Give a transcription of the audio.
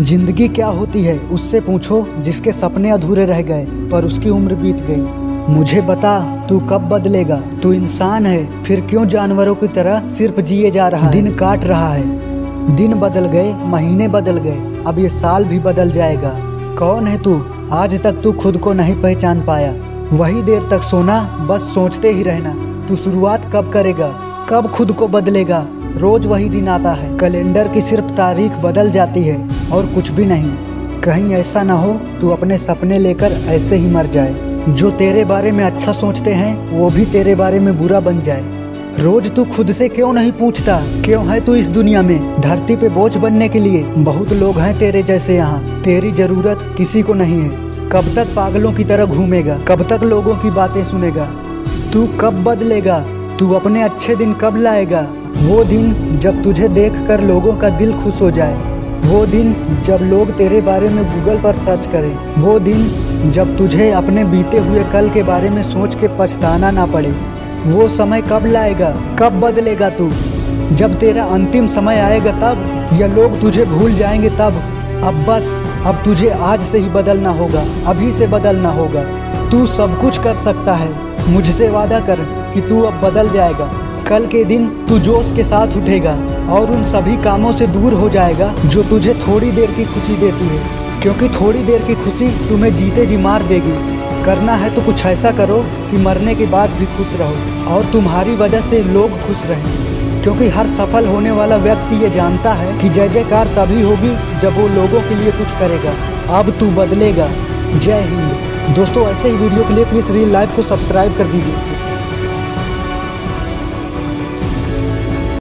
ज़िंदगी क्या होती है, उससे पूछो, जिसके सपने अधूरे रह गए, पर उसकी उम्र बीत गई। मुझे बता, तू कब बदलेगा? तू इंसान है, फिर क्यों जानवरों की तरह सिर्फ़ जिए जा रहा है? दिन काट रहा है। दिन बदल गए, महीने बदल गए, अब ये साल भी बदल जाएगा। कौन है तू? आज तक तू खुद को नहीं पहचान पाया। वही देर तक सोना, बस सोचते ही रहना। तू शुरुआत कब करेगा? कब खुद को बदलेगा? रोज वही दिन आता है। कैलेंडर की सिर्फ़ तारीख बदल जाती है। और कुछ भी नहीं। कहीं ऐसा ना हो, तू अपने सपने लेकर ऐसे ही मर जाए। जो तेरे बारे में अच्छा सोचते हैं, वो भी तेरे बारे में बुरा बन जाए। रोज तू खुद से क्यों नहीं पूछता, क्यों है तू इस दुनिया में? धरती पे बोझ बनने के लिए बहुत लोग हैं तेरे जैसे यहाँ। तेरी ज़रूरत किसी को नहीं है। कब तक पागलों की तरह घूमेगा, कब तक लोगों की बातें सुनेगा। तू कब बदलेगा, तू अपने अच्छे दिन कब लाएगा? वो दिन जब तुझे देख कर लोगों का दिल खुश हो जाए। वो दिन जब लोग तेरे बारे में गूगल पर सर्च करें, वो दिन जब तुझे अपने बीते हुए कल के बारे में सोच के पछताना ना पड़े, वो समय कब लाएगा, कब बदलेगा तू? जब तेरा अंतिम समय आएगा तब, या लोग तुझे भूल जाएँगे तब, अब बस, अब तुझे आज से ही बदलना होगा, अभी से बदलना होगा। तू सब कुछ कर सकता है, मुझसे वादा कर कि तू अब बदल जाएगा। कल के दिन तू जोश के साथ उठेगा और उन सभी कामों से दूर हो जाएगा जो तुझे थोड़ी देर की खुशी देती है। क्योंकि थोड़ी देर की खुशी तुम्हें जीते जी मार देगी। करना है तो कुछ ऐसा करो कि मरने के बाद भी खुश रहो और तुम्हारी वजह से लोग खुश रहें। क्योंकि हर सफल होने वाला व्यक्ति ये जानता है कि जय जयकार तभी होगी जब वो लोगों के लिए कुछ करेगा। अब तू बदलेगा। जय हिंद। दोस्तों, ऐसे ही वीडियो के लिए प्लीज़ रियल लाइफ को सब्सक्राइब कर दीजिए।